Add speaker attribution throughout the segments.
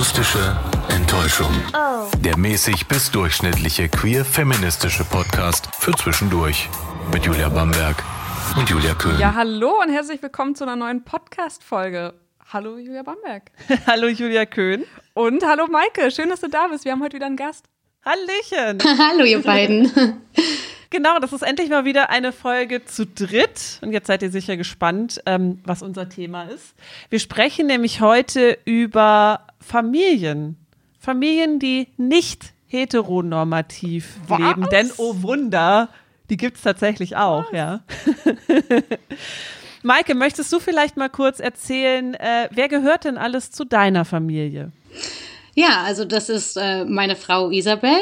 Speaker 1: Akustische Enttäuschung. Der mäßig bis durchschnittliche queer-feministische Podcast für zwischendurch. Mit Julia Bamberg und Julia Köhn.
Speaker 2: Ja, hallo und herzlich willkommen zu einer neuen Podcast-Folge. Hallo Julia Bamberg.
Speaker 3: hallo Julia Köhn.
Speaker 2: Und hallo Maike, schön, dass du da bist. Wir haben heute wieder einen Gast.
Speaker 3: Hallöchen.
Speaker 4: hallo ihr beiden.
Speaker 3: Genau, das ist endlich mal wieder eine Folge zu dritt. Und jetzt seid ihr sicher gespannt, ähm, was unser Thema ist. Wir sprechen nämlich heute über Familien. Familien, die nicht heteronormativ was? leben. Denn, oh Wunder, die gibt es tatsächlich auch, was? ja. Maike, möchtest du vielleicht mal kurz erzählen, äh, wer gehört denn alles zu deiner Familie?
Speaker 4: Ja, also das ist äh, meine Frau Isabel.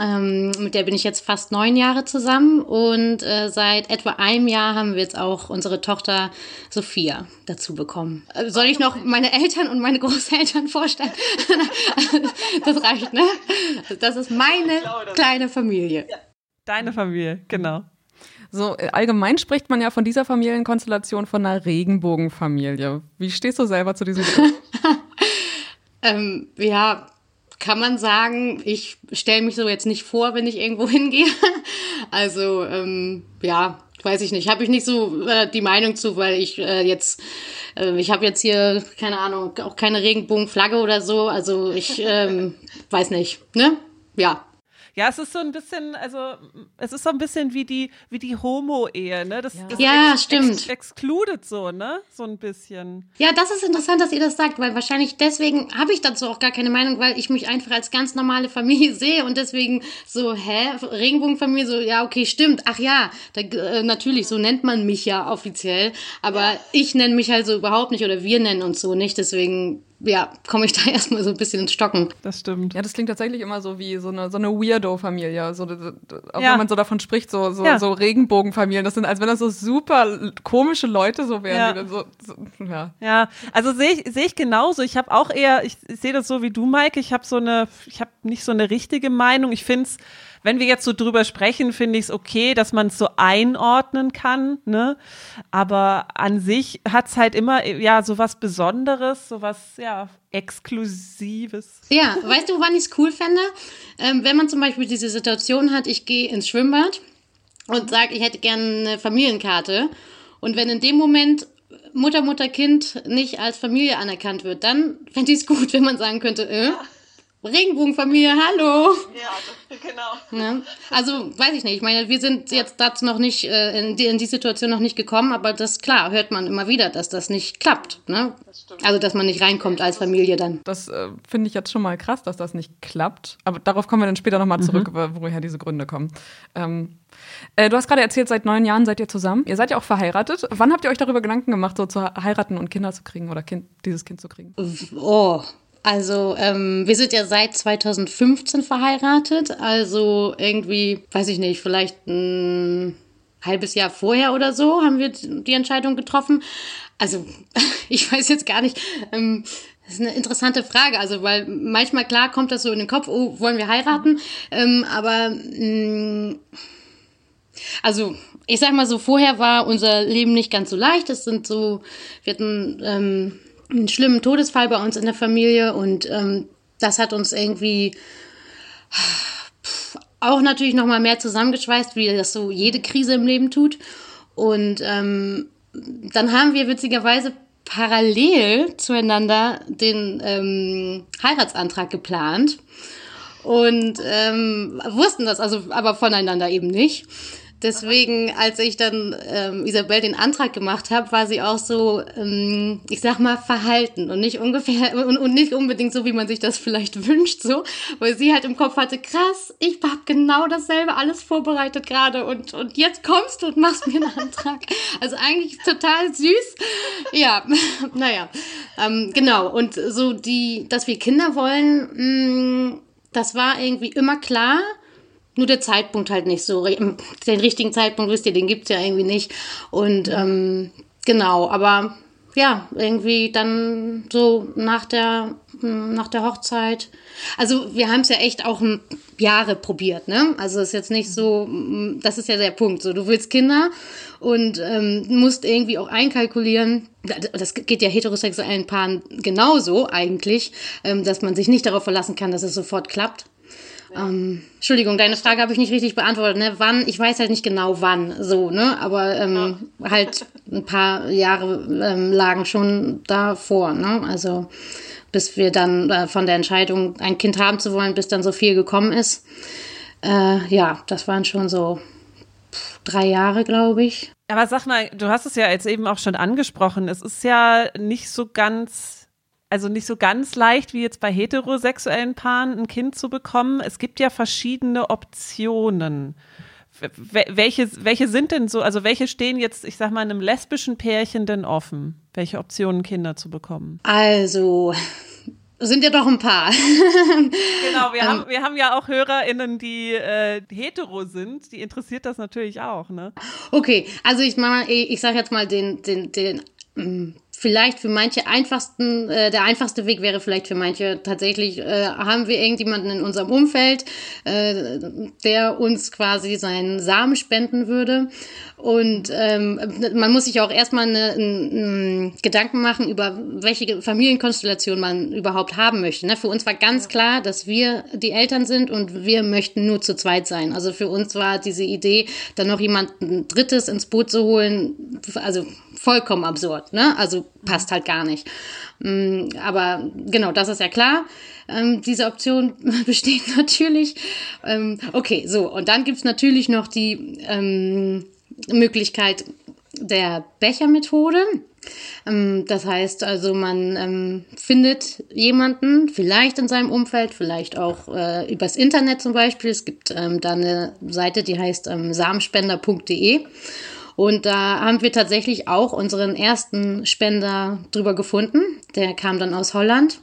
Speaker 4: Ähm, mit der bin ich jetzt fast neun Jahre zusammen und äh, seit etwa einem Jahr haben wir jetzt auch unsere Tochter Sophia dazu bekommen. Äh, soll ich noch meine Eltern und meine Großeltern vorstellen? das reicht, ne? Das ist meine kleine Familie.
Speaker 3: Deine Familie, genau.
Speaker 2: So, äh, allgemein spricht man ja von dieser Familienkonstellation von einer Regenbogenfamilie. Wie stehst du selber zu diesem
Speaker 4: ähm, ja, kann man sagen, ich stelle mich so jetzt nicht vor, wenn ich irgendwo hingehe. Also ähm, ja, weiß ich nicht, habe ich nicht so äh, die Meinung zu, weil ich äh, jetzt, äh, ich habe jetzt hier, keine Ahnung, auch keine Regenbogenflagge oder so. Also ich ähm, weiß nicht, ne? Ja,
Speaker 3: ja, es ist so ein bisschen, also es ist so ein bisschen wie die, wie die Homo-Ehe, ne? Das,
Speaker 4: ja,
Speaker 3: das
Speaker 4: ja
Speaker 3: ex
Speaker 4: stimmt.
Speaker 3: Ex excluded so, ne? So ein bisschen.
Speaker 4: Ja, das ist interessant, dass ihr das sagt, weil wahrscheinlich deswegen habe ich dazu auch gar keine Meinung, weil ich mich einfach als ganz normale Familie sehe und deswegen so, hä, Regenbogenfamilie, so, ja, okay, stimmt. Ach ja, da, äh, natürlich, so nennt man mich ja offiziell, aber ja. ich nenne mich halt so überhaupt nicht oder wir nennen uns so nicht, deswegen ja, komme ich da erstmal so ein bisschen ins Stocken.
Speaker 3: Das stimmt.
Speaker 2: Ja, das klingt tatsächlich immer so wie so eine, so eine Weirdo-Familie. So, auch ja. wenn man so davon spricht, so, so, ja. so Regenbogenfamilien. Das sind, als wenn das so super komische Leute so wären. Ja, so,
Speaker 3: so, ja. ja. also sehe ich, seh ich genauso. Ich habe auch eher, ich, ich sehe das so wie du, Maike. Ich habe so eine, ich habe nicht so eine richtige Meinung. Ich finde es wenn wir jetzt so drüber sprechen, finde ich es okay, dass man es so einordnen kann, ne? Aber an sich hat es halt immer, ja, so was Besonderes, so was, ja, Exklusives.
Speaker 4: Ja, weißt du, wann ich es cool fände? Ähm, wenn man zum Beispiel diese Situation hat, ich gehe ins Schwimmbad und sage, ich hätte gerne eine Familienkarte. Und wenn in dem Moment Mutter, Mutter, Kind nicht als Familie anerkannt wird, dann fände ich es gut, wenn man sagen könnte, äh, Regenbogenfamilie, hallo. Ja, genau. Ja, also, weiß ich nicht. Ich meine, wir sind jetzt dazu noch nicht, äh, in, die, in die Situation noch nicht gekommen, aber das, klar, hört man immer wieder, dass das nicht klappt. Ne? Das also, dass man nicht reinkommt als Familie dann.
Speaker 2: Das äh, finde ich jetzt schon mal krass, dass das nicht klappt. Aber darauf kommen wir dann später nochmal zurück, mhm. woher diese Gründe kommen. Ähm, äh, du hast gerade erzählt, seit neun Jahren seid ihr zusammen. Ihr seid ja auch verheiratet. Wann habt ihr euch darüber Gedanken gemacht, so zu heiraten und Kinder zu kriegen oder kind, dieses Kind zu kriegen?
Speaker 4: Oh, also ähm, wir sind ja seit 2015 verheiratet, also irgendwie, weiß ich nicht, vielleicht ein halbes Jahr vorher oder so haben wir die Entscheidung getroffen. Also ich weiß jetzt gar nicht. Ähm, das ist eine interessante Frage, also weil manchmal klar kommt das so in den Kopf, oh, wollen wir heiraten? Ähm, aber mh, mm, also ich sag mal so, vorher war unser Leben nicht ganz so leicht. Es sind so, wir hatten ähm, einen schlimmen Todesfall bei uns in der Familie und ähm, das hat uns irgendwie auch natürlich noch mal mehr zusammengeschweißt, wie das so jede Krise im Leben tut. Und ähm, dann haben wir witzigerweise parallel zueinander den ähm, Heiratsantrag geplant und ähm, wussten das also aber voneinander eben nicht. Deswegen, als ich dann ähm, Isabel den Antrag gemacht habe, war sie auch so, ähm, ich sag mal, verhalten und nicht ungefähr und, und nicht unbedingt so, wie man sich das vielleicht wünscht, so, weil sie halt im Kopf hatte, krass, ich hab genau dasselbe alles vorbereitet gerade und, und jetzt kommst du und machst mir einen Antrag. Also eigentlich total süß. Ja, naja, ähm, genau. Und so die, dass wir Kinder wollen, mh, mm, das war irgendwie immer klar. Nur der Zeitpunkt halt nicht so. Den richtigen Zeitpunkt, wisst ihr, den gibt es ja irgendwie nicht. Und ähm, genau, aber ja, irgendwie dann so nach der, nach der Hochzeit. Also wir haben es ja echt auch Jahre probiert, ne? Also ist jetzt nicht so, das ist ja der Punkt. So, du willst Kinder und ähm, musst irgendwie auch einkalkulieren. Das geht ja heterosexuellen Paaren genauso eigentlich, ähm, dass man sich nicht darauf verlassen kann, dass es sofort klappt. Ähm, Entschuldigung, deine Frage habe ich nicht richtig beantwortet. Ne? Wann? Ich weiß halt nicht genau wann, so, ne? Aber ähm, ja. halt ein paar Jahre ähm, lagen schon davor, ne? Also bis wir dann äh, von der Entscheidung, ein Kind haben zu wollen, bis dann so viel gekommen ist. Äh, ja, das waren schon so drei Jahre, glaube ich.
Speaker 3: Aber sag mal, du hast es ja jetzt eben auch schon angesprochen. Es ist ja nicht so ganz also nicht so ganz leicht wie jetzt bei heterosexuellen Paaren ein Kind zu bekommen. Es gibt ja verschiedene Optionen. Welche, welche sind denn so, also welche stehen jetzt, ich sag mal, einem lesbischen Pärchen denn offen? Welche Optionen Kinder zu bekommen?
Speaker 4: Also, sind ja doch ein paar.
Speaker 3: genau, wir, haben, wir haben ja auch HörerInnen, die äh, hetero sind. Die interessiert das natürlich auch, ne?
Speaker 4: Okay, also ich, mach, ich sag jetzt mal den, den, den mm, vielleicht für manche einfachsten, äh, der einfachste Weg wäre vielleicht für manche tatsächlich, äh, haben wir irgendjemanden in unserem Umfeld, äh, der uns quasi seinen Samen spenden würde. Und ähm, man muss sich auch erstmal eine, einen Gedanken machen, über welche Familienkonstellation man überhaupt haben möchte. Ne? Für uns war ganz klar, dass wir die Eltern sind und wir möchten nur zu zweit sein. Also für uns war diese Idee, dann noch jemanden Drittes ins Boot zu holen, also vollkommen absurd. Ne? Also passt halt gar nicht. Mm, aber genau, das ist ja klar. Ähm, diese Option besteht natürlich. Ähm, okay, so. Und dann gibt's natürlich noch die ähm, Möglichkeit der Bechermethode. Ähm, das heißt also, man ähm, findet jemanden, vielleicht in seinem Umfeld, vielleicht auch äh, übers Internet zum Beispiel. Es gibt ähm, da eine Seite, die heißt samenspender.de. Und da haben wir tatsächlich auch unseren ersten Spender drüber gefunden. Der kam dann aus Holland.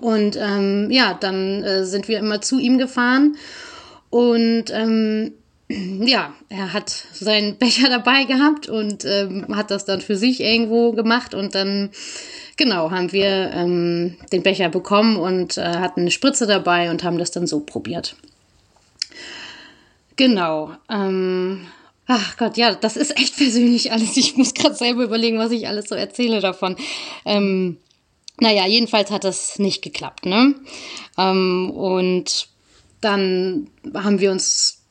Speaker 4: Und ähm, ja, dann äh, sind wir immer zu ihm gefahren. Und ähm, ja, er hat seinen Becher dabei gehabt und ähm, hat das dann für sich irgendwo gemacht. Und dann, genau, haben wir ähm, den Becher bekommen und äh, hatten eine Spritze dabei und haben das dann so probiert. Genau. Ähm, Ach Gott, ja, das ist echt persönlich alles. Ich muss gerade selber überlegen, was ich alles so erzähle davon. Ähm, naja, jedenfalls hat das nicht geklappt, ne? Ähm, und dann haben wir uns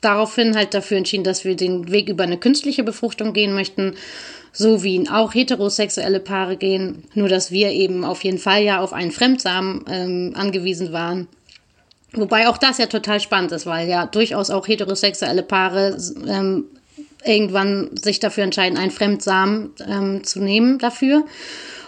Speaker 4: daraufhin halt dafür entschieden, dass wir den Weg über eine künstliche Befruchtung gehen möchten, so wie auch heterosexuelle Paare gehen. Nur dass wir eben auf jeden Fall ja auf einen Fremdsamen ähm, angewiesen waren. Wobei auch das ja total spannend ist, weil ja durchaus auch heterosexuelle Paare ähm, irgendwann sich dafür entscheiden, einen Fremdsamen ähm, zu nehmen dafür.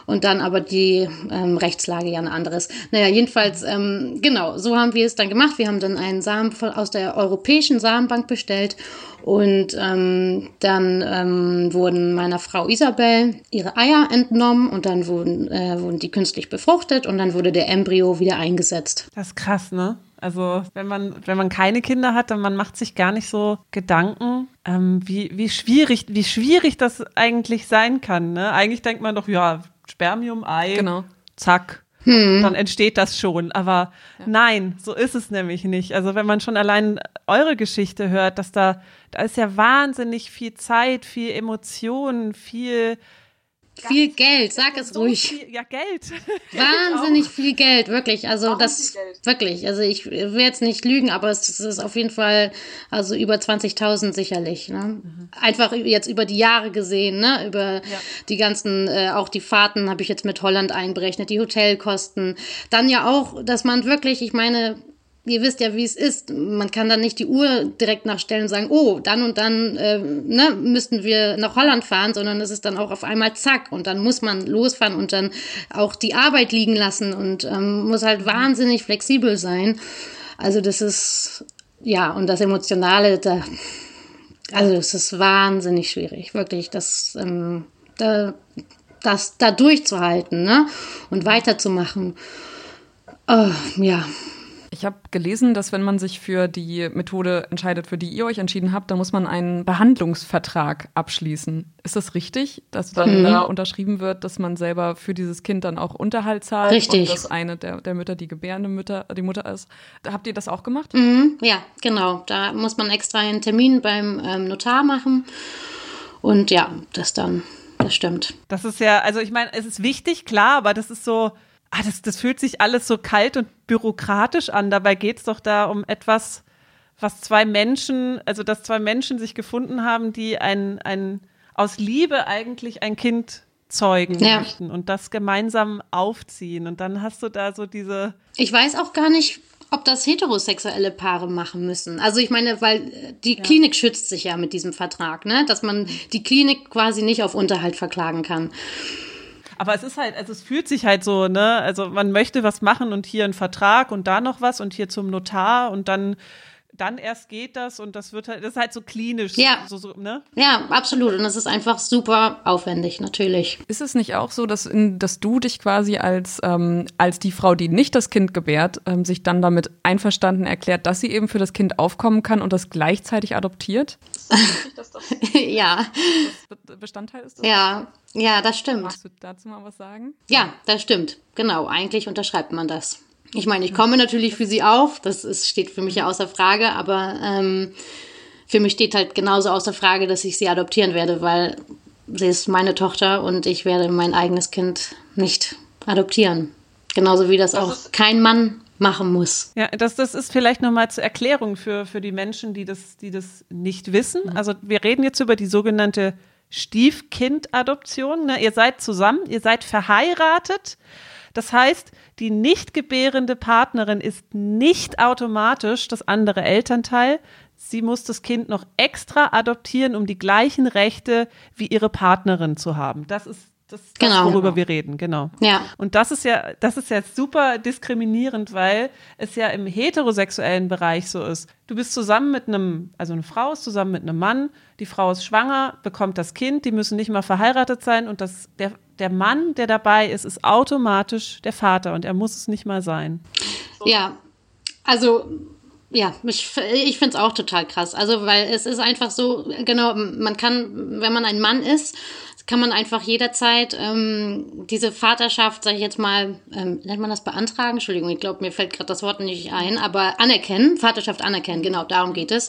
Speaker 4: Und dann aber die ähm, Rechtslage ja eine andere ist. Naja, jedenfalls, ähm, genau, so haben wir es dann gemacht. Wir haben dann einen Samen aus der Europäischen Samenbank bestellt und ähm, dann ähm, wurden meiner Frau Isabel ihre Eier entnommen und dann wurden, äh, wurden die künstlich befruchtet und dann wurde der Embryo wieder eingesetzt.
Speaker 3: Das ist krass, ne? Also wenn man, wenn man keine Kinder hat, dann man macht sich gar nicht so Gedanken, ähm, wie, wie schwierig, wie schwierig das eigentlich sein kann. Ne? Eigentlich denkt man doch, ja, Spermium, Ei, genau. zack, hm. dann entsteht das schon. Aber ja. nein, so ist es nämlich nicht. Also wenn man schon allein eure Geschichte hört, dass da, da ist ja wahnsinnig viel Zeit, viel Emotionen, viel
Speaker 4: viel Geld, sag es so ruhig.
Speaker 3: Viel, ja, Geld.
Speaker 4: Wahnsinnig viel Geld, wirklich. Also das wirklich. Also ich will jetzt nicht lügen, aber es, ist auf jeden Fall also über 20.000 sicherlich. Ne? Mhm. Einfach jetzt über die Jahre gesehen, ne? Über ja. die ganzen, äh, auch die Fahrten habe ich jetzt mit Holland einberechnet, die Hotelkosten. Dann ja auch, dass man wirklich, ich meine, ihr wisst ja, wie es ist. Man kann dann nicht die Uhr direkt nachstellen und sagen, oh, dann und dann äh, ne, müssten wir nach Holland fahren, sondern es ist dann auch auf einmal zack und dann muss man losfahren und dann auch die Arbeit liegen lassen und ähm, muss halt wahnsinnig flexibel sein. Also das ist, ja, und das Emotionale, da, also es ist wahnsinnig schwierig, wirklich, das, ähm, da, das da durchzuhalten ne? und weiterzumachen. Oh, ja,
Speaker 2: Ich habe gelesen, dass wenn man sich für die Methode entscheidet, für die ihr euch entschieden habt, dann muss man einen Behandlungsvertrag abschließen. Ist das richtig, dass dann mhm. da unterschrieben wird, dass man selber für dieses Kind dann auch Unterhalt zahlt?
Speaker 4: Richtig.
Speaker 2: Und dass eine der, der Mütter die gebärende Mütter, die Mutter ist. Habt ihr das auch gemacht?
Speaker 4: Mhm, ja, genau. Da muss man extra einen Termin beim ähm, Notar machen. Und ja, das dann, das stimmt.
Speaker 3: Das ist ja, also ich meine, es ist wichtig, klar, aber das ist so ah, das, das fühlt sich alles so kalt und bürokratisch an. Dabei geht es doch da um etwas, was zwei Menschen, also dass zwei Menschen sich gefunden haben, die ein, ein aus Liebe eigentlich ein Kind zeugen ja. möchten und das gemeinsam aufziehen. Und dann hast du da so diese.
Speaker 4: Ich weiß auch gar nicht, ob das heterosexuelle Paare machen müssen. Also ich meine, weil die ja. Klinik schützt sich ja mit diesem Vertrag, ne? Dass man die Klinik quasi nicht auf Unterhalt verklagen kann.
Speaker 3: Aber es ist halt, also es fühlt sich halt so, ne? Also man möchte was machen und hier ein Vertrag und da noch was und hier zum Notar und dann dann erst geht das und das wird halt, das ist halt so klinisch.
Speaker 4: Ja.
Speaker 3: So, so, ne?
Speaker 4: ja, absolut. Und das ist einfach super aufwendig, natürlich.
Speaker 2: Ist es nicht auch so, dass, in, dass du dich quasi als, ähm, als die Frau, die nicht das Kind gebärt, ähm, sich dann damit einverstanden erklärt, dass sie eben für das Kind aufkommen kann und das gleichzeitig adoptiert?
Speaker 4: ja.
Speaker 2: Das Bestandteil ist das?
Speaker 4: Ja, ja, das stimmt.
Speaker 2: Magst du dazu mal was sagen?
Speaker 4: Ja, das stimmt. Genau, eigentlich unterschreibt man das. Ich meine, ich komme natürlich für sie auf, das ist, steht für mich ja außer Frage, aber ähm, für mich steht halt genauso außer Frage, dass ich sie adoptieren werde, weil sie ist meine Tochter und ich werde mein eigenes Kind nicht adoptieren. Genauso wie das, das auch kein Mann machen muss.
Speaker 3: Ja, das, das ist vielleicht nochmal zur Erklärung für, für die Menschen, die das, die das nicht wissen. Mhm. Also wir reden jetzt über die sogenannte Stiefkindadoption. Ne? Ihr seid zusammen, ihr seid verheiratet. Das heißt, die nicht gebärende Partnerin ist nicht automatisch das andere Elternteil. Sie muss das Kind noch extra adoptieren, um die gleichen Rechte wie ihre Partnerin zu haben. Das ist das, ist genau. das, worüber wir reden, genau.
Speaker 4: Ja.
Speaker 3: Und das ist ja, das ist ja super diskriminierend, weil es ja im heterosexuellen Bereich so ist. Du bist zusammen mit einem, also eine Frau ist zusammen mit einem Mann, die Frau ist schwanger, bekommt das Kind, die müssen nicht mal verheiratet sein und das, der, der Mann, der dabei ist, ist automatisch der Vater und er muss es nicht mal sein.
Speaker 4: Ja, also ja, ich, ich finde es auch total krass. Also, weil es ist einfach so, genau, man kann, wenn man ein Mann ist, kann man einfach jederzeit ähm, diese Vaterschaft, sage ich jetzt mal, ähm, nennt man das beantragen? Entschuldigung, ich glaube, mir fällt gerade das Wort nicht ein, aber anerkennen, Vaterschaft anerkennen, genau, darum geht es.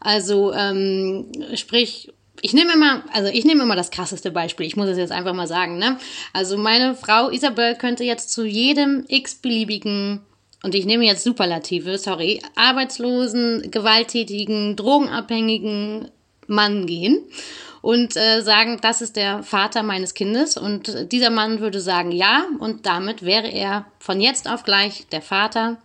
Speaker 4: Also ähm, sprich, ich nehme immer, also ich nehme immer das krasseste Beispiel. Ich muss es jetzt einfach mal sagen, ne? Also meine Frau Isabel könnte jetzt zu jedem x-beliebigen und ich nehme jetzt Superlative, sorry, arbeitslosen, gewalttätigen, drogenabhängigen Mann gehen und äh, sagen, das ist der Vater meines Kindes. Und dieser Mann würde sagen, ja, und damit wäre er von jetzt auf gleich der Vater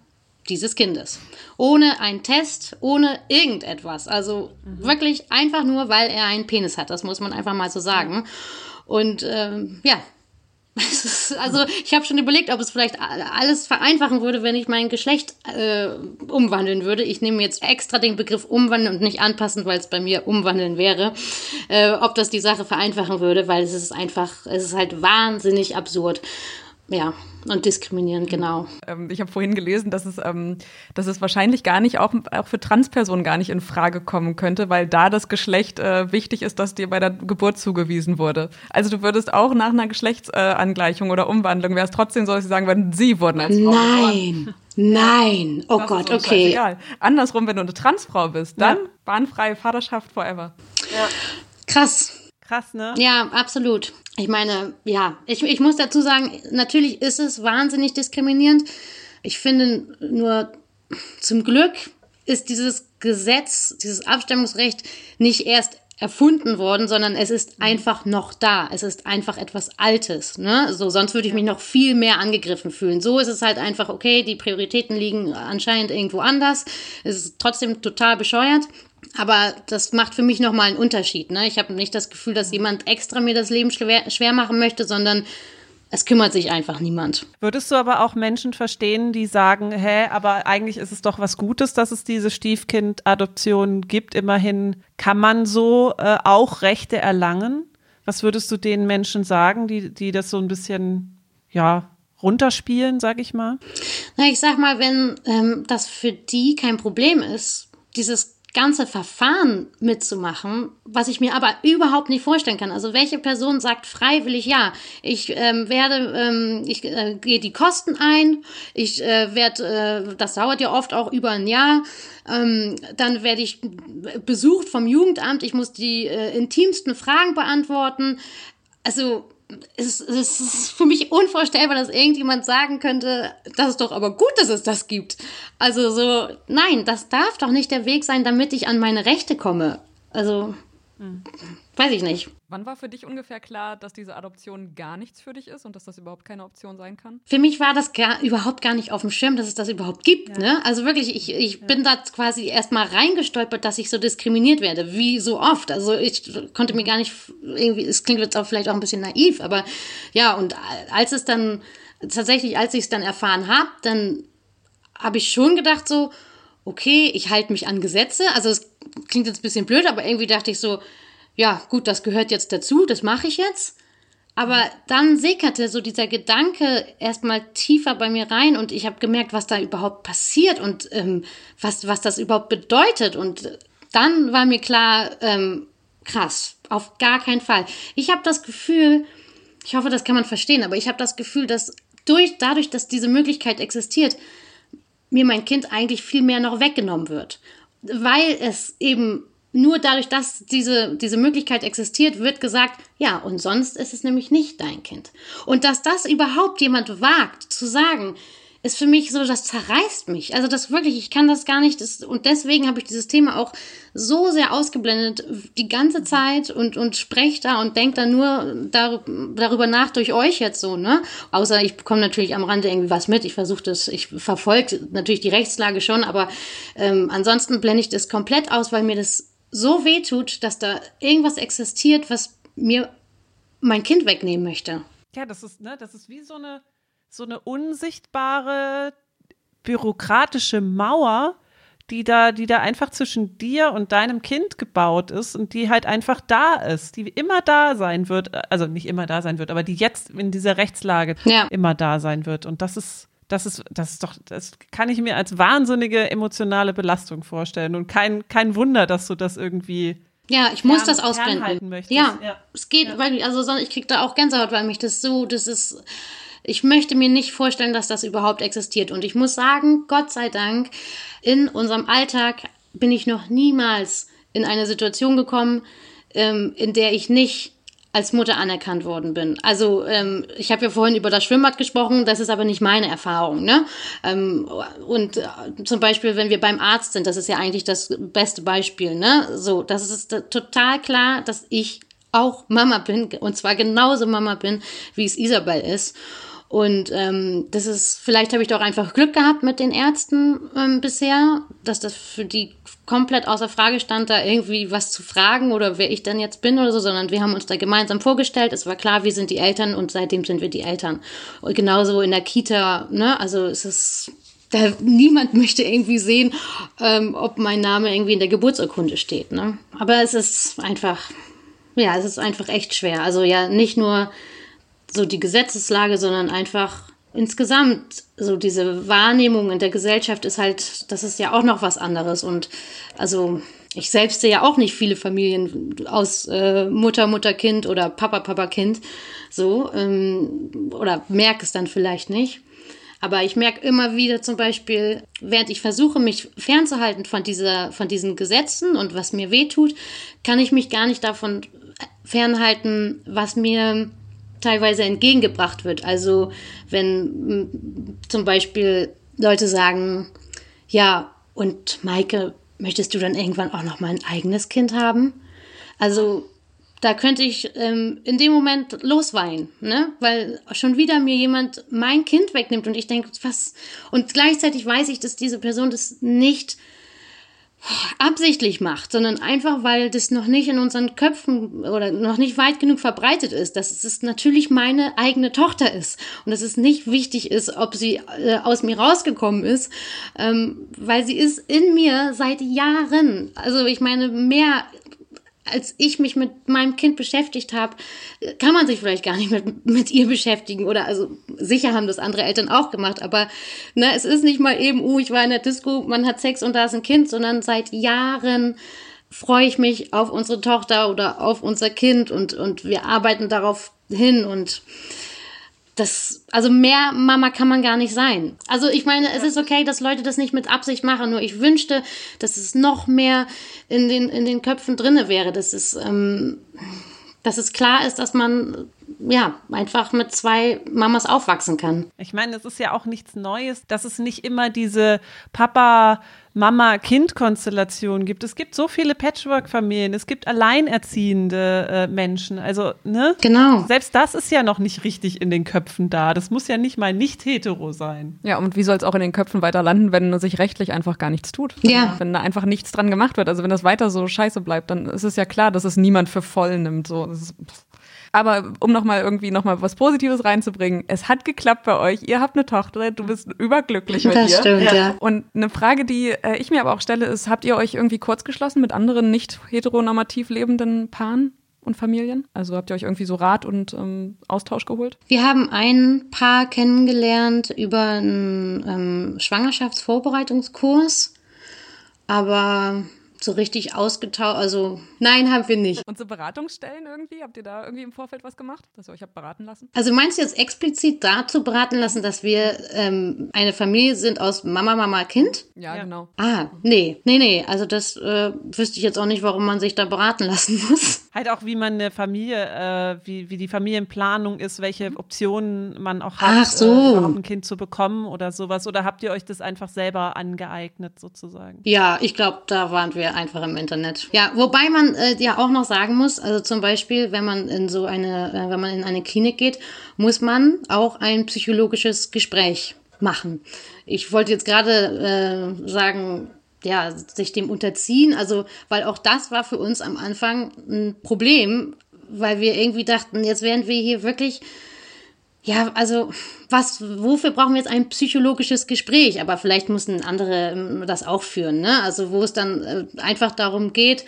Speaker 4: dieses Kindes. Ohne einen Test, ohne irgendetwas. Also mhm. wirklich einfach nur, weil er einen Penis hat. Das muss man einfach mal so sagen. Und ähm, ja, also ich habe schon überlegt, ob es vielleicht alles vereinfachen würde, wenn ich mein Geschlecht äh, umwandeln würde. Ich nehme jetzt extra den Begriff umwandeln und nicht anpassen, weil es bei mir umwandeln wäre. Äh, ob das die Sache vereinfachen würde, weil es ist einfach, es ist halt wahnsinnig absurd. Ja, und diskriminierend, genau.
Speaker 2: Ähm, ich habe vorhin gelesen, dass es, ähm, dass es wahrscheinlich gar nicht, auch, auch für Transpersonen gar nicht in Frage kommen könnte, weil da das Geschlecht äh, wichtig ist, das dir bei der Geburt zugewiesen wurde. Also du würdest auch nach einer Geschlechtsangleichung äh, oder Umwandlung, wäre es trotzdem so, dass sie sagen würden, sie wurden als
Speaker 4: Frau Nein, nein, oh das Gott, okay.
Speaker 2: Egal. Andersrum, wenn du eine Transfrau bist, dann ja. bahnfreie Vaterschaft forever.
Speaker 4: Ja. Krass.
Speaker 3: Krass, ne?
Speaker 4: Ja, absolut. Ich meine, ja, ich, ich muss dazu sagen, natürlich ist es wahnsinnig diskriminierend. Ich finde nur, zum Glück ist dieses Gesetz, dieses Abstimmungsrecht nicht erst erfunden worden, sondern es ist einfach noch da. Es ist einfach etwas Altes. Ne? So, sonst würde ich mich noch viel mehr angegriffen fühlen. So ist es halt einfach, okay, die Prioritäten liegen anscheinend irgendwo anders. Es ist trotzdem total bescheuert. Aber das macht für mich nochmal einen Unterschied. Ne? Ich habe nicht das Gefühl, dass jemand extra mir das Leben schwer, schwer machen möchte, sondern es kümmert sich einfach niemand.
Speaker 3: Würdest du aber auch Menschen verstehen, die sagen, hä, aber eigentlich ist es doch was Gutes, dass es diese Stiefkind-Adoption gibt. Immerhin kann man so äh, auch Rechte erlangen. Was würdest du den Menschen sagen, die, die das so ein bisschen, ja, runterspielen, sag ich mal?
Speaker 4: Na, ich sag mal, wenn ähm, das für die kein Problem ist, dieses ganze Verfahren mitzumachen, was ich mir aber überhaupt nicht vorstellen kann. Also welche Person sagt freiwillig, ja, ich ähm, werde, ähm, ich äh, gehe die Kosten ein, ich äh, werde, äh, das dauert ja oft auch über ein Jahr, ähm, dann werde ich besucht vom Jugendamt, ich muss die äh, intimsten Fragen beantworten. Also es, es ist für mich unvorstellbar, dass irgendjemand sagen könnte, das ist doch aber gut, dass es das gibt. Also so, nein, das darf doch nicht der Weg sein, damit ich an meine Rechte komme. Also. Weiß ich nicht.
Speaker 2: Wann war für dich ungefähr klar, dass diese Adoption gar nichts für dich ist und dass das überhaupt keine Option sein kann?
Speaker 4: Für mich war das gar, überhaupt gar nicht auf dem Schirm, dass es das überhaupt gibt. Ja. Ne? Also wirklich, ich, ich ja. bin da quasi erst mal reingestolpert, dass ich so diskriminiert werde, wie so oft. Also ich konnte mir gar nicht irgendwie, es klingt jetzt auch vielleicht auch ein bisschen naiv, aber ja, und als es dann, tatsächlich, als ich es dann erfahren habe, dann habe ich schon gedacht so, okay, ich halte mich an Gesetze. Also es klingt jetzt ein bisschen blöd, aber irgendwie dachte ich so, ja, gut, das gehört jetzt dazu, das mache ich jetzt. Aber dann sickerte so dieser Gedanke erstmal tiefer bei mir rein und ich habe gemerkt, was da überhaupt passiert und ähm, was, was das überhaupt bedeutet. Und dann war mir klar, ähm, krass, auf gar keinen Fall. Ich habe das Gefühl, ich hoffe, das kann man verstehen, aber ich habe das Gefühl, dass durch, dadurch, dass diese Möglichkeit existiert, mir mein Kind eigentlich viel mehr noch weggenommen wird. Weil es eben nur dadurch, dass diese, diese Möglichkeit existiert, wird gesagt, ja, und sonst ist es nämlich nicht dein Kind. Und dass das überhaupt jemand wagt zu sagen, ist für mich so, das zerreißt mich. Also das wirklich, ich kann das gar nicht. Das, und deswegen habe ich dieses Thema auch so sehr ausgeblendet die ganze Zeit und, und spreche da und denke da nur dar, darüber nach durch euch jetzt so, ne? Außer ich bekomme natürlich am Rande irgendwie was mit. Ich versuche das, ich verfolge natürlich die Rechtslage schon, aber ähm, ansonsten blende ich das komplett aus, weil mir das so weh tut, dass da irgendwas existiert, was mir mein Kind wegnehmen möchte.
Speaker 3: Ja, das ist, ne, das ist wie so eine, so eine unsichtbare bürokratische Mauer, die da, die da einfach zwischen dir und deinem Kind gebaut ist und die halt einfach da ist, die immer da sein wird, also nicht immer da sein wird, aber die jetzt in dieser Rechtslage ja. immer da sein wird. Und das ist, das ist, das ist doch, das kann ich mir als wahnsinnige emotionale Belastung vorstellen. Und kein, kein Wunder, dass du das irgendwie.
Speaker 4: Ja, ich muss das ausblenden. Ja, ja, es geht, ja. weil, also ich krieg da auch Gänsehaut, weil mich das so, das ist, ich möchte mir nicht vorstellen, dass das überhaupt existiert. Und ich muss sagen, Gott sei Dank, in unserem Alltag bin ich noch niemals in eine Situation gekommen, ähm, in der ich nicht als Mutter anerkannt worden bin. Also ähm, ich habe ja vorhin über das Schwimmbad gesprochen, das ist aber nicht meine Erfahrung. Ne? Ähm, und äh, zum Beispiel, wenn wir beim Arzt sind, das ist ja eigentlich das beste Beispiel. Ne? So, das ist total klar, dass ich auch Mama bin und zwar genauso Mama bin, wie es Isabel ist. Und ähm, das ist, vielleicht habe ich doch einfach Glück gehabt mit den Ärzten ähm, bisher, dass das für die komplett außer Frage stand, da irgendwie was zu fragen oder wer ich denn jetzt bin oder so, sondern wir haben uns da gemeinsam vorgestellt. Es war klar, wir sind die Eltern und seitdem sind wir die Eltern. Und genauso in der Kita, ne? Also es ist da niemand möchte irgendwie sehen, ähm, ob mein Name irgendwie in der Geburtsurkunde steht. Ne? Aber es ist einfach, ja, es ist einfach echt schwer. Also ja, nicht nur so die Gesetzeslage, sondern einfach insgesamt so diese Wahrnehmung in der Gesellschaft ist halt, das ist ja auch noch was anderes. Und also ich selbst sehe ja auch nicht viele Familien aus äh, Mutter, Mutter, Kind oder Papa, Papa, Kind. So, ähm, oder merke es dann vielleicht nicht. Aber ich merke immer wieder zum Beispiel, während ich versuche, mich fernzuhalten von dieser, von diesen Gesetzen und was mir weh tut, kann ich mich gar nicht davon fernhalten, was mir teilweise entgegengebracht wird. Also wenn zum Beispiel Leute sagen, ja, und Maike, möchtest du dann irgendwann auch noch mal ein eigenes Kind haben? Also da könnte ich ähm, in dem Moment losweinen, ne? Weil schon wieder mir jemand mein Kind wegnimmt und ich denke, was? Und gleichzeitig weiß ich, dass diese Person das nicht absichtlich macht, sondern einfach, weil das noch nicht in unseren Köpfen oder noch nicht weit genug verbreitet ist, dass es natürlich meine eigene Tochter ist und dass es nicht wichtig ist, ob sie äh, aus mir rausgekommen ist, ähm, weil sie ist in mir seit Jahren. Also ich meine, mehr als ich mich mit meinem Kind beschäftigt habe, kann man sich vielleicht gar nicht mit, mit ihr beschäftigen. Oder also sicher haben das andere Eltern auch gemacht, aber ne, es ist nicht mal eben, oh, ich war in der Disco, man hat Sex und da ist ein Kind, sondern seit Jahren freue ich mich auf unsere Tochter oder auf unser Kind und, und wir arbeiten darauf hin und das, also mehr Mama kann man gar nicht sein. Also ich meine, es ist okay, dass Leute das nicht mit Absicht machen, nur ich wünschte, dass es noch mehr in den, in den Köpfen drinne wäre, dass es, ähm, dass es klar ist, dass man ja einfach mit zwei Mamas aufwachsen kann.
Speaker 3: Ich meine, es ist ja auch nichts Neues, dass es nicht immer diese Papa Mama-Kind-Konstellation gibt. Es gibt so viele Patchwork-Familien, es gibt alleinerziehende äh, Menschen. Also, ne?
Speaker 4: Genau.
Speaker 3: Selbst das ist ja noch nicht richtig in den Köpfen da. Das muss ja nicht mal nicht hetero sein.
Speaker 2: Ja, und wie soll es auch in den Köpfen weiter landen, wenn sich rechtlich einfach gar nichts tut?
Speaker 4: Ja.
Speaker 2: Wenn da einfach nichts dran gemacht wird. Also wenn das weiter so scheiße bleibt, dann ist es ja klar, dass es niemand für voll nimmt. So, ist, aber um nochmal irgendwie nochmal was Positives reinzubringen, es hat geklappt bei euch. Ihr habt eine Tochter, du bist überglücklich mit
Speaker 4: das
Speaker 2: ihr.
Speaker 4: Stimmt, ja.
Speaker 2: Und eine Frage, die äh, ich mir aber auch stelle, ist, habt ihr euch irgendwie kurz geschlossen mit anderen nicht heteronormativ lebenden Paaren? und Familien? Also habt ihr euch irgendwie so Rat und ähm, Austausch geholt?
Speaker 4: Wir haben ein Paar kennengelernt über einen ähm, Schwangerschaftsvorbereitungskurs, aber so richtig ausgetauscht. Also nein, haben wir nicht.
Speaker 2: Und so Beratungsstellen irgendwie? Habt ihr da irgendwie im Vorfeld was gemacht, dass ihr euch habt beraten lassen?
Speaker 4: Also meinst du jetzt explizit dazu beraten lassen, dass wir ähm, eine Familie sind aus Mama, Mama, Kind?
Speaker 2: Ja, ja. genau.
Speaker 4: Ah, nee, nee, nee. Also das äh, wüsste ich jetzt auch nicht, warum man sich da beraten lassen muss.
Speaker 3: Halt auch, wie man eine Familie, äh, wie, wie die Familienplanung ist, welche Optionen man auch hat,
Speaker 4: so.
Speaker 3: äh, ein Kind zu bekommen oder sowas. Oder habt ihr euch das einfach selber angeeignet sozusagen?
Speaker 4: Ja, ich glaube, da waren wir einfach im Internet. Ja, wobei man äh, ja auch noch sagen muss, also zum Beispiel, wenn man in so eine, äh, wenn man in eine Klinik geht, muss man auch ein psychologisches Gespräch machen. Ich wollte jetzt gerade äh, sagen, ja, sich dem unterziehen, also, weil auch das war für uns am Anfang ein Problem, weil wir irgendwie dachten, jetzt werden wir hier wirklich ja, also was, wofür brauchen wir jetzt ein psychologisches Gespräch? Aber vielleicht müssen andere ähm, das auch führen, ne? Also wo es dann äh, einfach darum geht,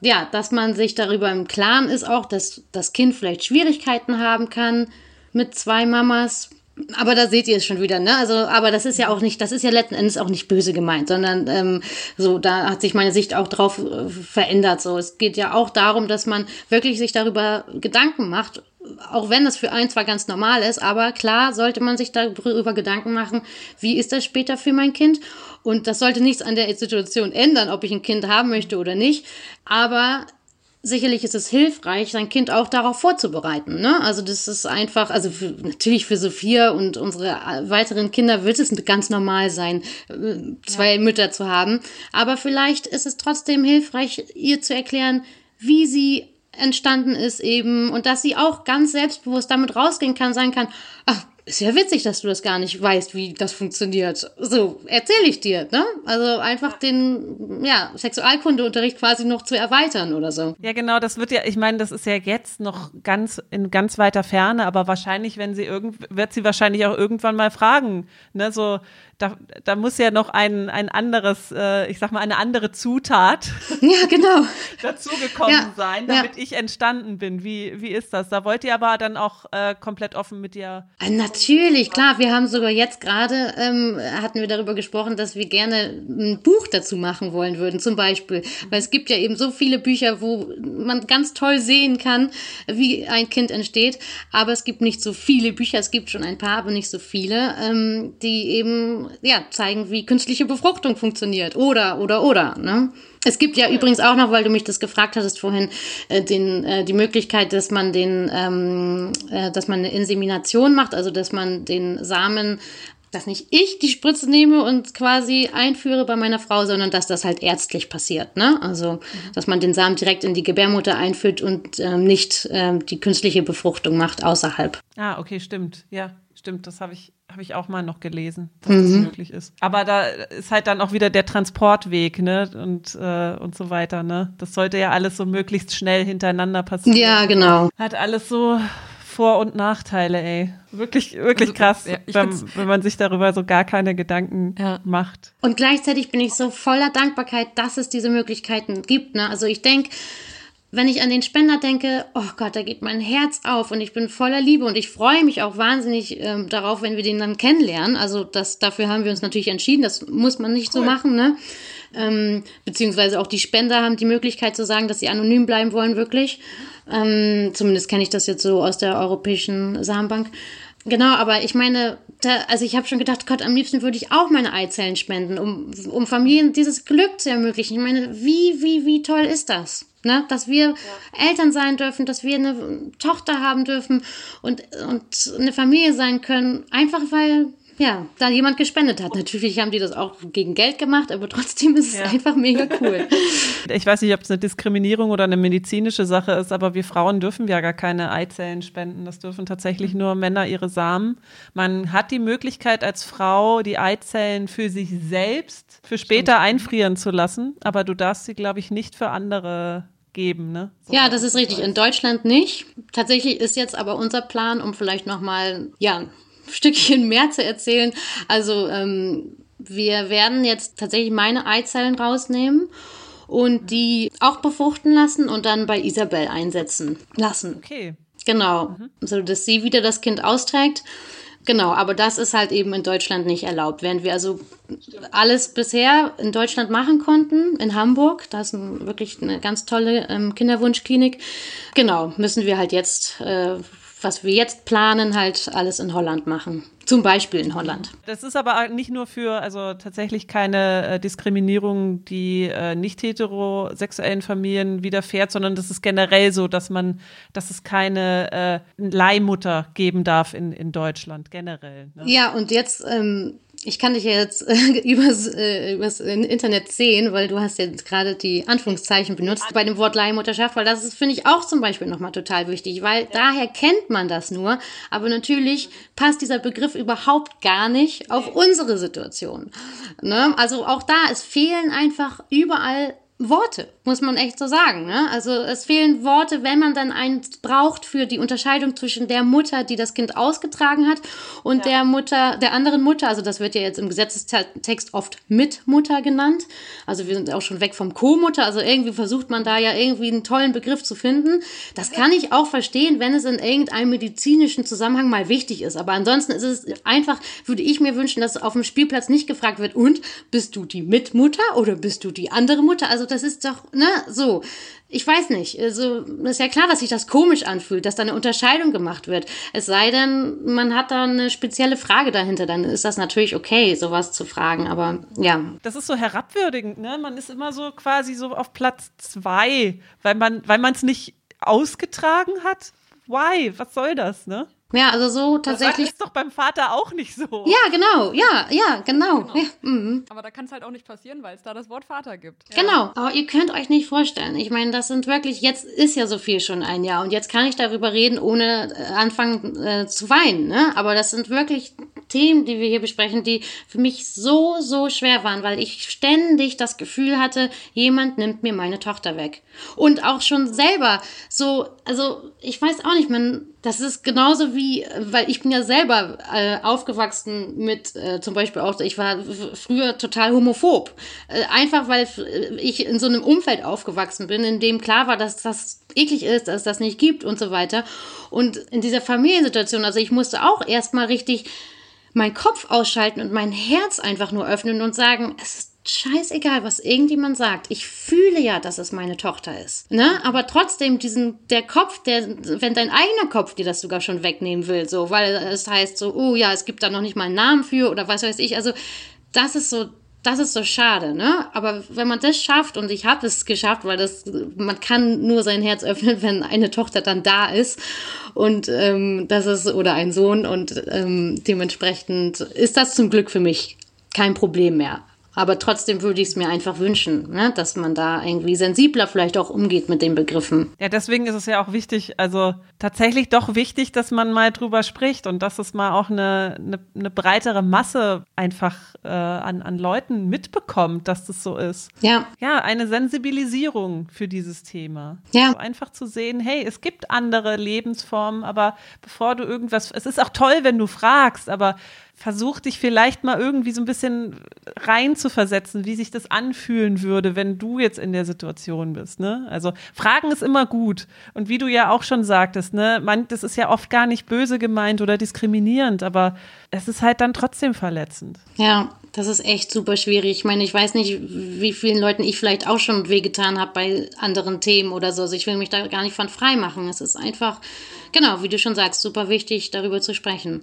Speaker 4: ja, dass man sich darüber im Klaren ist, auch, dass das Kind vielleicht Schwierigkeiten haben kann mit zwei Mamas. Aber da seht ihr es schon wieder, ne? Also, aber das ist ja auch nicht, das ist ja letzten Endes auch nicht böse gemeint, sondern ähm, so, da hat sich meine Sicht auch drauf äh, verändert. So, es geht ja auch darum, dass man wirklich sich darüber Gedanken macht auch wenn das für einen zwar ganz normal ist, aber klar sollte man sich darüber Gedanken machen, wie ist das später für mein Kind? Und das sollte nichts an der Situation ändern, ob ich ein Kind haben möchte oder nicht. Aber sicherlich ist es hilfreich, sein Kind auch darauf vorzubereiten. Ne? Also das ist einfach, also für, natürlich für Sophia und unsere weiteren Kinder wird es ganz normal sein, äh, zwei ja. Mütter zu haben. Aber vielleicht ist es trotzdem hilfreich, ihr zu erklären, wie sie entstanden ist eben und dass sie auch ganz selbstbewusst damit rausgehen kann, sagen kann, ach, ist ja witzig, dass du das gar nicht weißt, wie das funktioniert. So, erzähle ich dir, ne? Also einfach den, ja, Sexualkundeunterricht quasi noch zu erweitern oder so.
Speaker 3: Ja, genau, das wird ja, ich meine, das ist ja jetzt noch ganz in ganz weiter Ferne, aber wahrscheinlich, wenn sie irgend, wird sie wahrscheinlich auch irgendwann mal fragen, ne, so, da, da muss ja noch ein, ein anderes, äh, ich sag mal, eine andere Zutat
Speaker 4: ja, genau.
Speaker 3: dazugekommen ja, sein, damit ja. ich entstanden bin. Wie, wie ist das? Da wollt ihr aber dann auch äh, komplett offen mit dir.
Speaker 4: Äh, natürlich, klar. Wir haben sogar jetzt gerade, ähm, hatten wir darüber gesprochen, dass wir gerne ein Buch dazu machen wollen würden, zum Beispiel. Weil es gibt ja eben so viele Bücher, wo man ganz toll sehen kann, wie ein Kind entsteht. Aber es gibt nicht so viele Bücher. Es gibt schon ein paar, aber nicht so viele, ähm, die eben ja, zeigen, wie künstliche Befruchtung funktioniert. Oder, oder, oder. Ne? Es gibt ja übrigens auch noch, weil du mich das gefragt hattest vorhin, äh, den, äh, die Möglichkeit, dass man den, ähm, äh, dass man eine Insemination macht, also dass man den Samen dass nicht ich die Spritze nehme und quasi einführe bei meiner Frau, sondern dass das halt ärztlich passiert. Ne? Also, mhm. dass man den Samen direkt in die Gebärmutter einführt und ähm, nicht ähm, die künstliche Befruchtung macht außerhalb.
Speaker 3: Ah, okay, stimmt. Ja, stimmt. Das habe ich habe ich auch mal noch gelesen, dass mhm. das möglich ist. Aber da ist halt dann auch wieder der Transportweg, ne? Und, äh, und so weiter, ne? Das sollte ja alles so möglichst schnell hintereinander passieren.
Speaker 4: Ja, genau.
Speaker 3: Hat alles so vor- und Nachteile, ey. Wirklich, wirklich also, krass, ja, wenn, wenn, man sich darüber so gar keine Gedanken ja. macht.
Speaker 4: Und gleichzeitig bin ich so voller Dankbarkeit, dass es diese Möglichkeiten gibt. Ne? Also ich denke, wenn ich an den Spender denke, oh Gott, da geht mein Herz auf und ich bin voller Liebe und ich freue mich auch wahnsinnig ähm, darauf, wenn wir den dann kennenlernen. Also das, dafür haben wir uns natürlich entschieden. Das muss man nicht cool. so machen, ne? Ähm, beziehungsweise auch die Spender haben die Möglichkeit zu sagen, dass sie anonym bleiben wollen, wirklich. Ähm, zumindest kenne ich das jetzt so aus der Europäischen Samenbank. Genau, aber ich meine, da, also ich habe schon gedacht, Gott, am liebsten würde ich auch meine Eizellen spenden, um, um Familien dieses Glück zu ermöglichen. Ich meine, wie, wie, wie toll ist das? Ne? Dass wir ja. Eltern sein dürfen, dass wir eine Tochter haben dürfen und, und eine Familie sein können, einfach weil ja, da jemand gespendet hat. Natürlich haben die das auch gegen Geld gemacht, aber trotzdem ist es ja. einfach mega cool.
Speaker 3: Ich weiß nicht, ob es eine Diskriminierung oder eine medizinische Sache ist, aber wir Frauen dürfen ja gar keine Eizellen spenden. Das dürfen tatsächlich nur Männer ihre Samen. Man hat die Möglichkeit als Frau, die Eizellen für sich selbst für später einfrieren zu lassen, aber du darfst sie, glaube ich, nicht für andere geben, ne?
Speaker 4: So ja, das ist richtig. In Deutschland nicht. Tatsächlich ist jetzt aber unser Plan, um vielleicht nochmal, ja, Stückchen mehr zu erzählen. Also ähm, wir werden jetzt tatsächlich meine Eizellen rausnehmen und die auch befruchten lassen und dann bei Isabel einsetzen lassen.
Speaker 3: Okay.
Speaker 4: Genau, mhm. so dass sie wieder das Kind austrägt. Genau, aber das ist halt eben in Deutschland nicht erlaubt. Während wir also alles bisher in Deutschland machen konnten, in Hamburg, da ist wirklich eine ganz tolle ähm, Kinderwunschklinik, genau, müssen wir halt jetzt äh, was wir jetzt planen, halt alles in Holland machen. Zum Beispiel in Holland.
Speaker 3: Das ist aber nicht nur für, also tatsächlich keine äh, Diskriminierung, die äh, nicht heterosexuellen Familien widerfährt, sondern das ist generell so, dass man, dass es keine äh, Leihmutter geben darf in, in Deutschland, generell.
Speaker 4: Ne? Ja, und jetzt ähm, ich kann dich ja jetzt äh, übers, äh, übers Internet sehen, weil du hast jetzt gerade die Anführungszeichen benutzt bei dem Wort Leihmutterschaft, weil das finde ich, auch zum Beispiel nochmal total wichtig, weil ja. daher kennt man das nur, aber natürlich passt dieser Begriff überhaupt gar nicht auf unsere Situation. Ne? Also auch da, es fehlen einfach überall Worte, muss man echt so sagen. Ne? Also es fehlen Worte, wenn man dann eins braucht für die Unterscheidung zwischen der Mutter, die das Kind ausgetragen hat, und ja. der Mutter, der anderen Mutter. Also das wird ja jetzt im Gesetzestext oft Mitmutter genannt. Also wir sind auch schon weg vom Co-Mutter. Also irgendwie versucht man da ja irgendwie einen tollen Begriff zu finden. Das kann ich auch verstehen, wenn es in irgendeinem medizinischen Zusammenhang mal wichtig ist. Aber ansonsten ist es einfach, würde ich mir wünschen, dass auf dem Spielplatz nicht gefragt wird, und bist du die Mitmutter oder bist du die andere Mutter? Also das ist doch, ne, so. Ich weiß nicht. Also, ist ja klar, dass sich das komisch anfühlt, dass da eine Unterscheidung gemacht wird. Es sei denn, man hat da eine spezielle Frage dahinter, dann ist das natürlich okay, sowas zu fragen, aber ja.
Speaker 3: Das ist so herabwürdigend, ne? Man ist immer so quasi so auf Platz zwei, weil man, weil man es nicht ausgetragen hat. Why? Was soll das, ne?
Speaker 4: Ja, also so tatsächlich.
Speaker 3: Das ist doch beim Vater auch nicht so.
Speaker 4: Ja, genau, ja, ja, genau. genau. Ja,
Speaker 2: mhm. Aber da kann es halt auch nicht passieren, weil es da das Wort Vater gibt.
Speaker 4: Genau, aber ihr könnt euch nicht vorstellen. Ich meine, das sind wirklich, jetzt ist ja so viel schon ein Jahr und jetzt kann ich darüber reden, ohne äh, anfangen äh, zu weinen. Ne? Aber das sind wirklich Themen, die wir hier besprechen, die für mich so, so schwer waren, weil ich ständig das Gefühl hatte, jemand nimmt mir meine Tochter weg. Und auch schon selber so, also ich weiß auch nicht, man das ist genauso wie, weil ich bin ja selber äh, aufgewachsen mit, äh, zum Beispiel auch, ich war früher total homophob. Äh, einfach weil ich in so einem Umfeld aufgewachsen bin, in dem klar war, dass das eklig ist, dass es das nicht gibt und so weiter. Und in dieser Familiensituation, also ich musste auch erstmal richtig meinen Kopf ausschalten und mein Herz einfach nur öffnen und sagen, es ist scheißegal, was irgendjemand sagt. Ich fühle ja, dass es meine Tochter ist. Ne? Aber trotzdem, diesen, der Kopf, der, wenn dein eigener Kopf dir das sogar schon wegnehmen will, so, weil es heißt so, oh ja, es gibt da noch nicht mal einen Namen für oder was weiß ich. Also, das ist so, das ist so schade, ne? Aber wenn man das schafft, und ich habe es geschafft, weil das, man kann nur sein Herz öffnen, wenn eine Tochter dann da ist. Und ähm, das ist, oder ein Sohn, und ähm, dementsprechend ist das zum Glück für mich kein Problem mehr. Aber trotzdem würde ich es mir einfach wünschen, ne? dass man da irgendwie sensibler vielleicht auch umgeht mit den Begriffen.
Speaker 3: Ja, deswegen ist es ja auch wichtig, also tatsächlich doch wichtig, dass man mal drüber spricht und dass es mal auch eine, eine, eine breitere Masse einfach äh, an, an Leuten mitbekommt, dass das so ist.
Speaker 4: Ja.
Speaker 3: Ja, eine Sensibilisierung für dieses Thema.
Speaker 4: Ja.
Speaker 3: Also einfach zu sehen, hey, es gibt andere Lebensformen, aber bevor du irgendwas, es ist auch toll, wenn du fragst, aber versuch dich vielleicht mal irgendwie so ein bisschen rein zu versetzen, wie sich das anfühlen würde, wenn du jetzt in der Situation bist. Ne? Also Fragen ist immer gut. Und wie du ja auch schon sagtest, ne, man, das ist ja oft gar nicht böse gemeint oder diskriminierend, aber es ist halt dann trotzdem verletzend.
Speaker 4: Ja, das ist echt super schwierig. Ich meine, ich weiß nicht, wie vielen Leuten ich vielleicht auch schon wehgetan habe bei anderen Themen oder so. Also ich will mich da gar nicht von frei machen. Es ist einfach, genau, wie du schon sagst, super wichtig, darüber zu sprechen.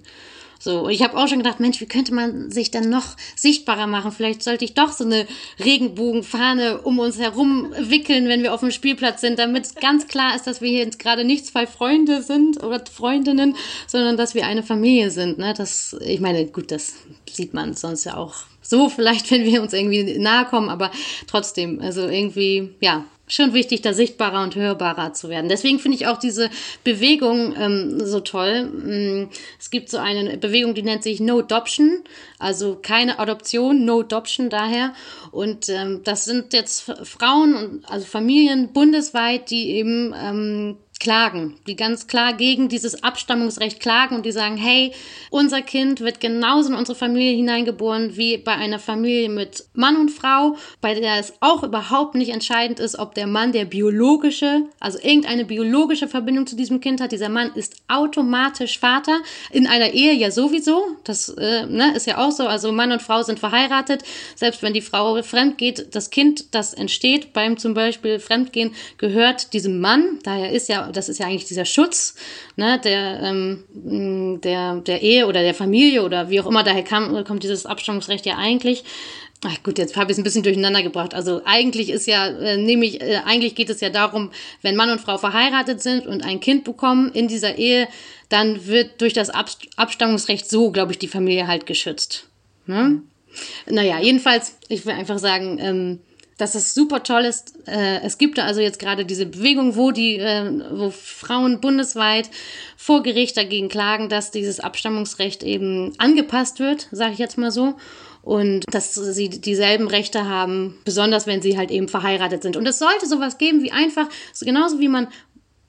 Speaker 4: So, ich habe auch schon gedacht, Mensch, wie könnte man sich denn noch sichtbarer machen? Vielleicht sollte ich doch so eine Regenbogenfahne um uns herum wickeln, wenn wir auf dem Spielplatz sind, damit ganz klar ist, dass wir hier gerade nicht zwei Freunde sind oder Freundinnen, sondern dass wir eine Familie sind. Ne? Das, ich meine, gut, das sieht man sonst ja auch so vielleicht, wenn wir uns irgendwie nahe kommen, aber trotzdem, also irgendwie, ja, schon wichtig, da sichtbarer und hörbarer zu werden. Deswegen finde ich auch diese Bewegung ähm, so toll. Mm, es gibt so eine Bewegung, die nennt sich No Adoption, also keine Adoption, No Adoption daher. Und ähm, das sind jetzt Frauen und also Familien bundesweit, die eben ähm, klagen, die ganz klar gegen dieses Abstammungsrecht klagen und die sagen, hey, unser Kind wird genauso in unsere Familie hineingeboren wie bei einer Familie mit Mann und Frau, bei der es auch überhaupt nicht entscheidend ist, ob der Mann der biologische, also irgendeine biologische Verbindung zu diesem Kind hat. Dieser Mann ist automatisch Vater, in einer Ehe ja sowieso, das äh, ne, ist ja auch so, also Mann und Frau sind verheiratet, selbst wenn die Frau fremd geht, das Kind, das entsteht beim zum Beispiel Fremdgehen, gehört diesem Mann, daher ist ja das ist ja eigentlich dieser Schutz ne, der, ähm, der, der Ehe oder der Familie oder wie auch immer, daher kam, kommt dieses Abstammungsrecht ja eigentlich. Ach gut, jetzt habe ich es ein bisschen durcheinander gebracht. Also eigentlich ist ja, äh, nämlich, äh, eigentlich geht es ja darum, wenn Mann und Frau verheiratet sind und ein Kind bekommen in dieser Ehe, dann wird durch das Ab Abstammungsrecht so, glaube ich, die Familie halt geschützt. Ne? Naja, jedenfalls, ich will einfach sagen, ähm, dass es super toll ist. Äh, es gibt da also jetzt gerade diese Bewegung, wo die, äh, wo Frauen bundesweit vor Gericht dagegen klagen, dass dieses Abstammungsrecht eben angepasst wird, sage ich jetzt mal so. Und dass sie dieselben Rechte haben, besonders wenn sie halt eben verheiratet sind. Und es sollte sowas geben wie einfach, so genauso wie man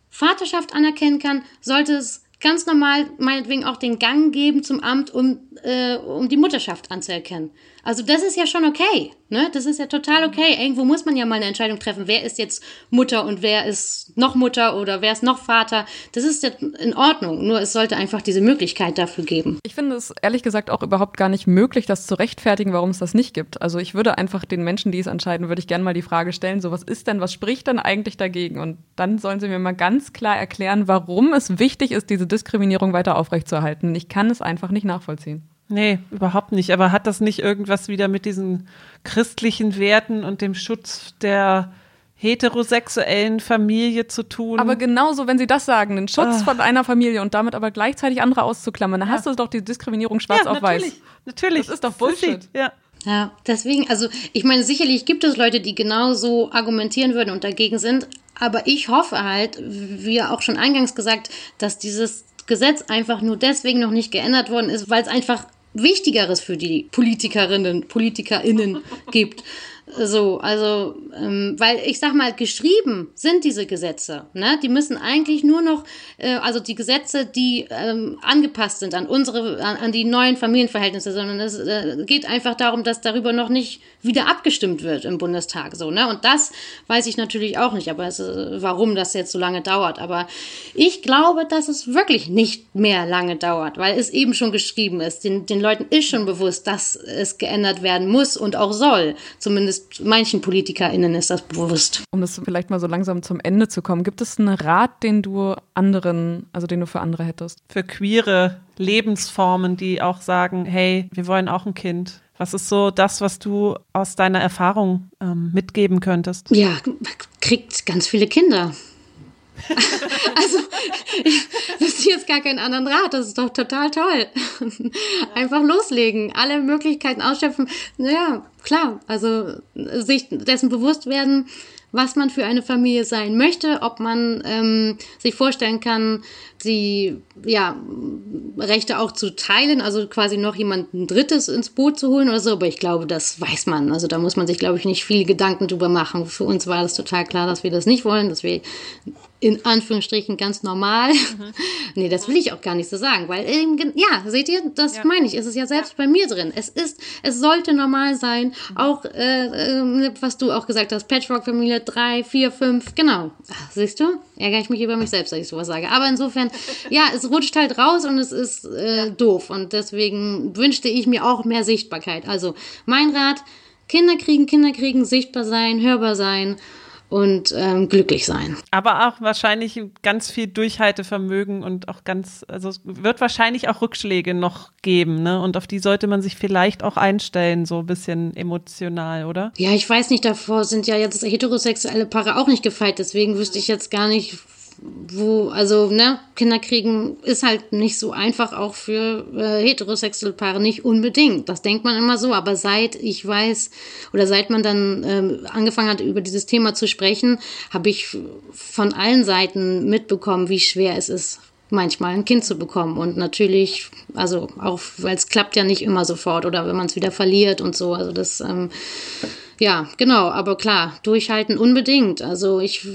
Speaker 4: Vaterschaft anerkennen kann, sollte es ganz normal meinetwegen auch den Gang geben zum Amt, um, äh, um die Mutterschaft anzuerkennen. Also das ist ja schon okay. Ne? Das ist ja total okay. Irgendwo muss man ja mal eine Entscheidung treffen, wer ist jetzt Mutter und wer ist noch Mutter oder wer ist noch Vater. Das ist ja in Ordnung. Nur es sollte einfach diese Möglichkeit dafür geben.
Speaker 2: Ich finde es ehrlich gesagt auch überhaupt gar nicht möglich, das zu rechtfertigen, warum es das nicht gibt. Also ich würde einfach den Menschen, die es entscheiden, würde ich gerne mal die Frage stellen, so was ist denn, was spricht denn eigentlich dagegen? Und dann sollen sie mir mal ganz klar erklären, warum es wichtig ist, diese Diskriminierung weiter aufrechtzuerhalten. Ich kann es einfach nicht nachvollziehen.
Speaker 3: Nee, überhaupt nicht. Aber hat das nicht irgendwas wieder mit diesen christlichen Werten und dem Schutz der heterosexuellen Familie zu tun?
Speaker 2: Aber genauso, wenn Sie das sagen, den Schutz oh. von einer Familie und damit aber gleichzeitig andere auszuklammern, dann ja. hast du doch die Diskriminierung schwarz ja, auf
Speaker 3: natürlich.
Speaker 2: weiß.
Speaker 3: Natürlich.
Speaker 2: Das ist doch Bullshit.
Speaker 3: Ja.
Speaker 4: Ja, deswegen, also ich meine, sicherlich gibt es Leute, die genauso argumentieren würden und dagegen sind, aber ich hoffe halt, wie auch schon eingangs gesagt, dass dieses Gesetz einfach nur deswegen noch nicht geändert worden ist, weil es einfach Wichtigeres für die Politikerinnen, PolitikerInnen gibt. So, also, ähm, weil ich sag mal, geschrieben sind diese Gesetze. Ne? Die müssen eigentlich nur noch, äh, also die Gesetze, die ähm, angepasst sind an unsere, an, an die neuen Familienverhältnisse, sondern es äh, geht einfach darum, dass darüber noch nicht wieder abgestimmt wird im Bundestag. So, ne? Und das weiß ich natürlich auch nicht, aber es, äh, warum das jetzt so lange dauert. Aber ich glaube, dass es wirklich nicht mehr lange dauert, weil es eben schon geschrieben ist. Den, den Leuten ist schon bewusst, dass es geändert werden muss und auch soll. Zumindest zumindest manchen PolitikerInnen ist das bewusst.
Speaker 2: Um das vielleicht mal so langsam zum Ende zu kommen, gibt es einen Rat, den du anderen, also den du für andere hättest?
Speaker 3: Für queere Lebensformen, die auch sagen, hey, wir wollen auch ein Kind. Was ist so das, was du aus deiner Erfahrung ähm, mitgeben könntest?
Speaker 4: Ja, kriegt ganz viele Kinder. also, ich wüsste jetzt gar keinen anderen Rat. Das ist doch total toll. Einfach loslegen, alle Möglichkeiten ausschöpfen. Naja, klar, also sich dessen bewusst werden, was man für eine Familie sein möchte, ob man ähm, sich vorstellen kann, die ja, Rechte auch zu teilen, also quasi noch jemanden Drittes ins Boot zu holen oder so. Aber ich glaube, das weiß man. Also da muss man sich, glaube ich, nicht viele Gedanken drüber machen. Für uns war das total klar, dass wir das nicht wollen, dass wir in Anführungsstrichen ganz normal. Mhm. nee, das will ich auch gar nicht so sagen, weil eben, ja, seht ihr, das ja. meine ich, es ist ja selbst ja. bei mir drin. Es ist, es sollte normal sein, mhm. auch, äh, äh, was du auch gesagt hast, Patchwork-Familie, drei, vier, fünf, genau. Ach, siehst du? Ärgere ich mich über mich selbst, dass ich sowas sage. Aber insofern, ja, es rutscht halt raus und es ist äh, doof und deswegen wünschte ich mir auch mehr Sichtbarkeit. Also, mein Rat, Kinder kriegen, Kinder kriegen, sichtbar sein, hörbar sein und ähm, glücklich sein.
Speaker 3: Aber auch wahrscheinlich ganz viel Durchhaltevermögen und auch ganz, also es wird wahrscheinlich auch Rückschläge noch geben, ne? Und auf die sollte man sich vielleicht auch einstellen, so ein bisschen emotional, oder?
Speaker 4: Ja, ich weiß nicht, davor sind ja jetzt heterosexuelle Paare auch nicht gefeit, deswegen wüsste ich jetzt gar nicht, wo, also, ne, Kinder kriegen ist halt nicht so einfach, auch für äh, heterosexuelle Paare nicht unbedingt. Das denkt man immer so, aber seit ich weiß oder seit man dann ähm, angefangen hat, über dieses Thema zu sprechen, habe ich von allen Seiten mitbekommen, wie schwer es ist, manchmal ein Kind zu bekommen. Und natürlich, also auch, weil es klappt ja nicht immer sofort oder wenn man es wieder verliert und so. Also das, ähm, ja, genau, aber klar, durchhalten unbedingt. Also ich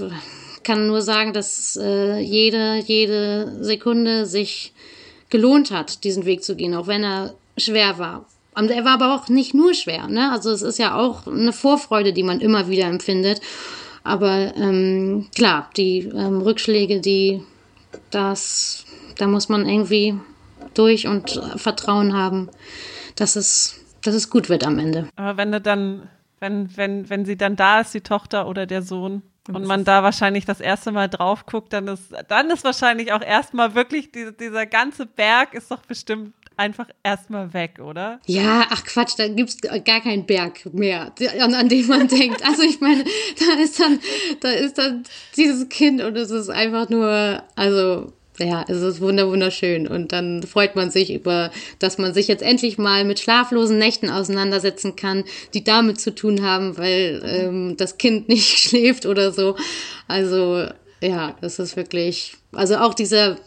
Speaker 4: kann nur sagen, dass äh, jede, jede Sekunde sich gelohnt hat, diesen Weg zu gehen, auch wenn er schwer war. Und er war aber auch nicht nur schwer, ne? Also es ist ja auch eine Vorfreude, die man immer wieder empfindet. Aber ähm, klar, die ähm, Rückschläge, die das, da muss man irgendwie durch und Vertrauen haben, dass es, dass es gut wird am Ende.
Speaker 3: Aber wenn du dann, wenn, wenn, wenn sie dann da ist, die Tochter oder der Sohn, und man da wahrscheinlich das erste Mal drauf guckt, dann ist, dann ist wahrscheinlich auch erstmal wirklich die, dieser ganze Berg ist doch bestimmt einfach erstmal weg, oder?
Speaker 4: Ja, ach Quatsch, da gibt es gar keinen Berg mehr, an, an den man denkt. Also ich meine, da ist dann, da ist dann dieses Kind und es ist einfach nur, also ja, es ist wunderschön und dann freut man sich über, dass man sich jetzt endlich mal mit schlaflosen Nächten auseinandersetzen kann, die damit zu tun haben, weil ähm, das Kind nicht schläft oder so. Also ja, das ist wirklich, also auch diese,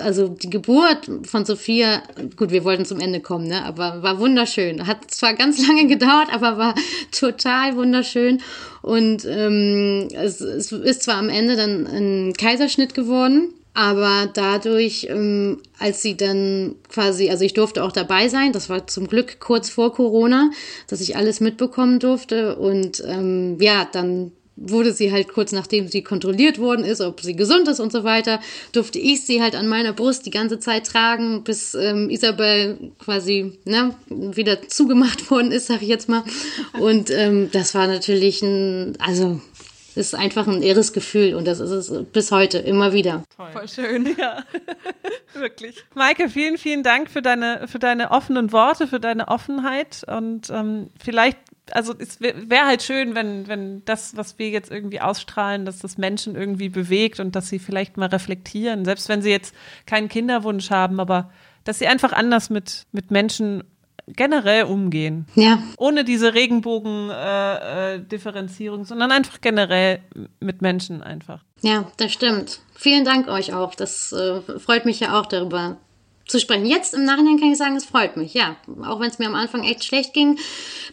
Speaker 4: also die Geburt von Sophia, gut, wir wollten zum Ende kommen, ne, aber war wunderschön. Hat zwar ganz lange gedauert, aber war total wunderschön. Und ähm, es, es ist zwar am Ende dann ein Kaiserschnitt geworden, aber dadurch, ähm, als sie dann quasi, also ich durfte auch dabei sein, das war zum Glück kurz vor Corona, dass ich alles mitbekommen durfte. Und ähm, ja, dann wurde sie halt kurz nachdem sie kontrolliert worden ist, ob sie gesund ist und so weiter, durfte ich sie halt an meiner Brust die ganze Zeit tragen, bis ähm, Isabel quasi ne, wieder zugemacht worden ist, sag ich jetzt mal. Und ähm, das war natürlich ein, also ist einfach ein irres Gefühl und das ist es bis heute immer wieder.
Speaker 3: Toll. Voll schön, ja. Wirklich. Maike, vielen, vielen Dank für deine, für deine offenen Worte, für deine Offenheit und ähm, vielleicht also es wäre halt schön, wenn, wenn das, was wir jetzt irgendwie ausstrahlen, dass das Menschen irgendwie bewegt und dass sie vielleicht mal reflektieren, selbst wenn sie jetzt keinen Kinderwunsch haben, aber dass sie einfach anders mit, mit Menschen generell umgehen.
Speaker 4: Ja.
Speaker 3: Ohne diese Regenbogen-Differenzierung, äh, äh, sondern einfach generell mit Menschen einfach.
Speaker 4: Ja, das stimmt. Vielen Dank euch auch. Das äh, freut mich ja auch darüber zu sprechen. Jetzt im Nachhinein kann ich sagen, es freut mich, ja. Auch wenn es mir am Anfang echt schlecht ging,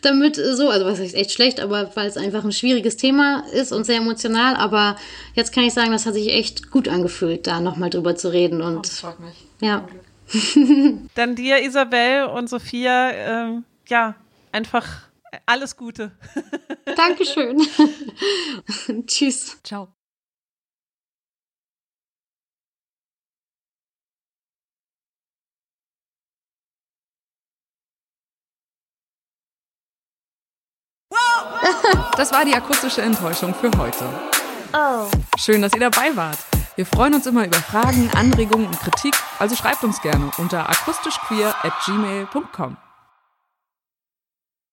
Speaker 4: damit so, also was heißt echt schlecht, aber weil es einfach ein schwieriges Thema ist und sehr emotional, aber jetzt kann ich sagen, das hat sich echt gut angefühlt, da nochmal drüber zu reden und. Oh, das freut mich. Ja.
Speaker 3: Dann dir, Isabel und Sophia, ähm, ja, einfach alles Gute.
Speaker 4: Dankeschön. Tschüss.
Speaker 2: Ciao. Das war die akustische Enttäuschung für heute. Oh. Schön, dass ihr dabei wart. Wir freuen uns immer über Fragen, Anregungen und Kritik, also schreibt uns gerne unter akustischqueer at gmail.com.